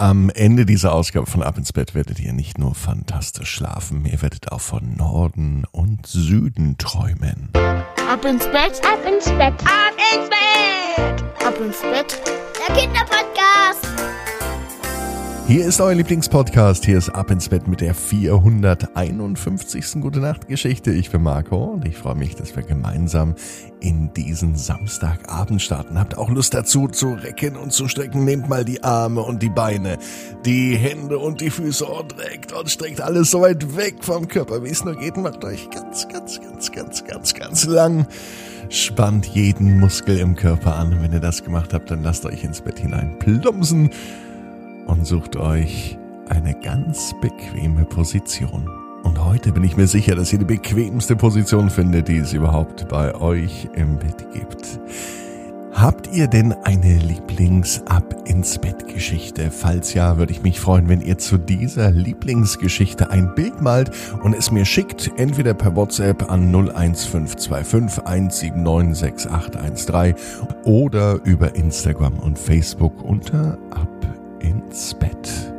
Am Ende dieser Ausgabe von Ab ins Bett werdet ihr nicht nur fantastisch schlafen, ihr werdet auch von Norden und Süden träumen. Ab ins Bett, Ab ins Bett, ab ins Bett, ab ins Bett. der Kinderpodcast. Hier ist euer Lieblingspodcast. Hier ist Ab ins Bett mit der 451. Gute Nacht Geschichte. Ich bin Marco und ich freue mich, dass wir gemeinsam in diesen Samstagabend starten. Habt auch Lust dazu zu recken und zu strecken? Nehmt mal die Arme und die Beine, die Hände und die Füße und reckt und streckt alles so weit weg vom Körper, wie es nur geht. Macht euch ganz, ganz, ganz, ganz, ganz, ganz lang. Spannt jeden Muskel im Körper an. Wenn ihr das gemacht habt, dann lasst euch ins Bett hinein plumpsen und sucht euch eine ganz bequeme Position. Und heute bin ich mir sicher, dass ihr die bequemste Position findet, die es überhaupt bei euch im Bett gibt. Habt ihr denn eine Lieblings-Ab ins Bett Geschichte? Falls ja, würde ich mich freuen, wenn ihr zu dieser Lieblingsgeschichte ein Bild malt und es mir schickt, entweder per WhatsApp an 01525 179 6813 oder über Instagram und Facebook unter Ab ins Bett.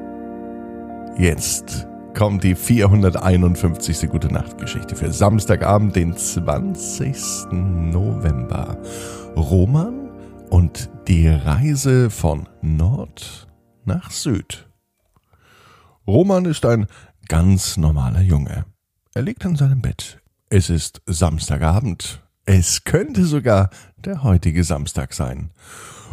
Jetzt kommt die 451. Gute Nacht Geschichte für Samstagabend, den 20. November. Roman und die Reise von Nord nach Süd. Roman ist ein ganz normaler Junge. Er liegt in seinem Bett. Es ist Samstagabend. Es könnte sogar der heutige Samstag sein.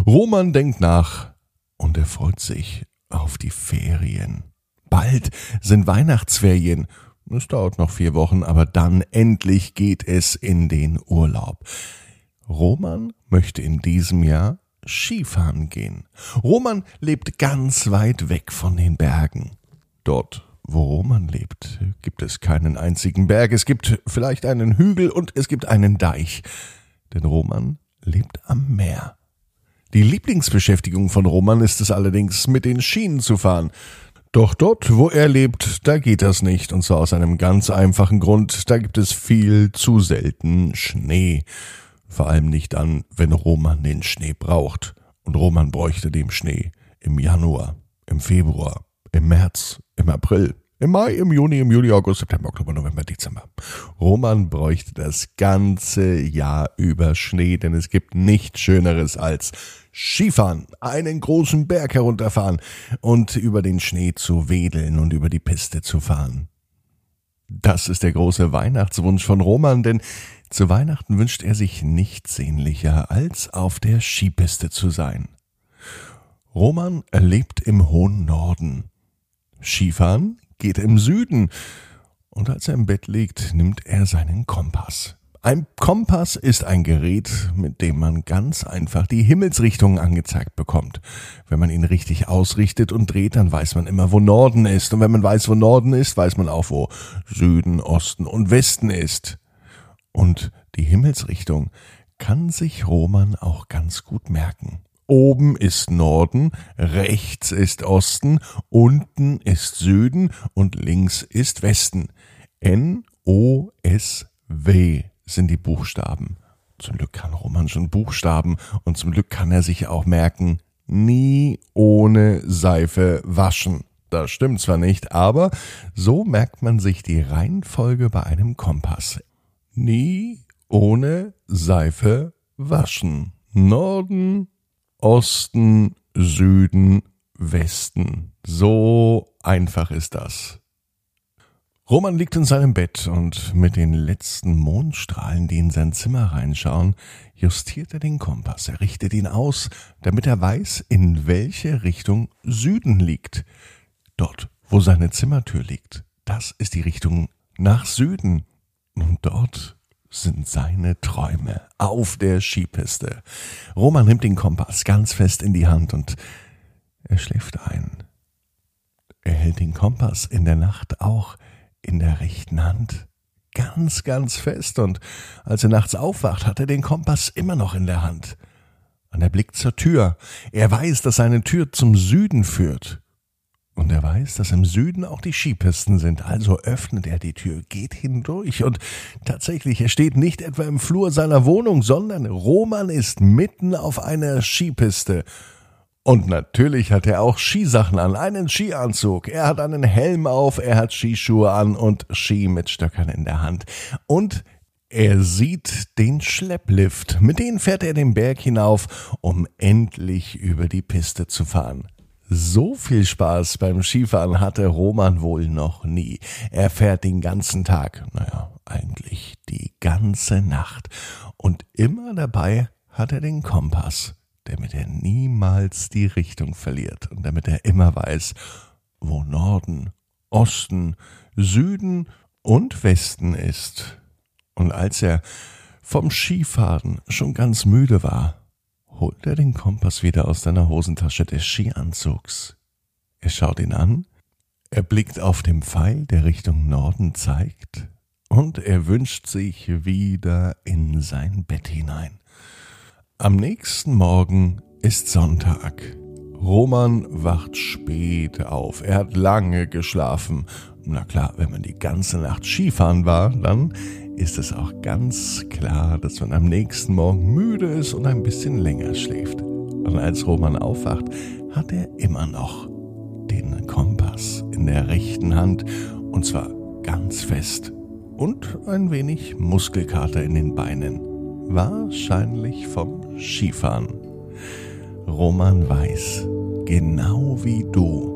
Roman denkt nach und er freut sich auf die Ferien. Bald sind Weihnachtsferien. Es dauert noch vier Wochen, aber dann endlich geht es in den Urlaub. Roman möchte in diesem Jahr Skifahren gehen. Roman lebt ganz weit weg von den Bergen. Dort, wo Roman lebt, gibt es keinen einzigen Berg. Es gibt vielleicht einen Hügel und es gibt einen Deich. Denn Roman lebt am Meer. Die Lieblingsbeschäftigung von Roman ist es allerdings, mit den Schienen zu fahren. Doch dort, wo er lebt, da geht das nicht, und zwar aus einem ganz einfachen Grund, da gibt es viel zu selten Schnee. Vor allem nicht dann, wenn Roman den Schnee braucht. Und Roman bräuchte den Schnee im Januar, im Februar, im März, im April, im Mai, im Juni, im Juli, August, September, Oktober, November, Dezember. Roman bräuchte das ganze Jahr über Schnee, denn es gibt nichts Schöneres als Skifahren, einen großen Berg herunterfahren und über den Schnee zu wedeln und über die Piste zu fahren. Das ist der große Weihnachtswunsch von Roman, denn zu Weihnachten wünscht er sich nichts sehnlicher, als auf der Skipiste zu sein. Roman lebt im hohen Norden. Skifahren geht im Süden. Und als er im Bett liegt, nimmt er seinen Kompass. Ein Kompass ist ein Gerät, mit dem man ganz einfach die Himmelsrichtung angezeigt bekommt. Wenn man ihn richtig ausrichtet und dreht, dann weiß man immer, wo Norden ist. Und wenn man weiß, wo Norden ist, weiß man auch, wo Süden, Osten und Westen ist. Und die Himmelsrichtung kann sich Roman auch ganz gut merken. Oben ist Norden, rechts ist Osten, unten ist Süden und links ist Westen. N, O, S, W sind die Buchstaben. Zum Glück kann Roman schon Buchstaben und zum Glück kann er sich auch merken, nie ohne Seife waschen. Das stimmt zwar nicht, aber so merkt man sich die Reihenfolge bei einem Kompass. Nie ohne Seife waschen. Norden, Osten, Süden, Westen. So einfach ist das. Roman liegt in seinem Bett und mit den letzten Mondstrahlen, die in sein Zimmer reinschauen, justiert er den Kompass. Er richtet ihn aus, damit er weiß, in welche Richtung Süden liegt. Dort, wo seine Zimmertür liegt, das ist die Richtung nach Süden. Und dort sind seine Träume auf der Skipiste. Roman nimmt den Kompass ganz fest in die Hand und er schläft ein. Er hält den Kompass in der Nacht auch in der rechten Hand ganz, ganz fest und als er nachts aufwacht, hat er den Kompass immer noch in der Hand. Und er blickt zur Tür. Er weiß, dass seine Tür zum Süden führt. Und er weiß, dass im Süden auch die Skipisten sind, also öffnet er die Tür, geht hindurch und tatsächlich, er steht nicht etwa im Flur seiner Wohnung, sondern Roman ist mitten auf einer Skipiste Und natürlich hat er auch Skisachen an, einen Skianzug. Er hat einen Helm auf, er hat Skischuhe an und Ski mit Stöckern in der Hand. Und er sieht den Schlepplift. Mit dem fährt er den Berg hinauf, um endlich über die Piste zu fahren. So viel Spaß beim Skifahren hatte Roman wohl noch nie. Er fährt den ganzen Tag, naja, eigentlich die ganze Nacht. Und immer dabei hat er den Kompass damit er niemals die Richtung verliert und damit er immer weiß, wo Norden, Osten, Süden und Westen ist. Und als er vom Skifahren schon ganz müde war, holt er den Kompass wieder aus seiner Hosentasche des Skianzugs. Er schaut ihn an, er blickt auf den Pfeil, der Richtung Norden zeigt, und er wünscht sich wieder in sein Bett hinein. Am nächsten Morgen ist Sonntag. Roman wacht spät auf. Er hat lange geschlafen. Na klar, wenn man die ganze Nacht Skifahren war, dann ist es auch ganz klar, dass man am nächsten Morgen müde ist und ein bisschen länger schläft. Und als Roman aufwacht, hat er immer noch den Kompass in der rechten Hand und zwar ganz fest und ein wenig Muskelkater in den Beinen. Wahrscheinlich vom Skifahren. Roman weiß, genau wie du,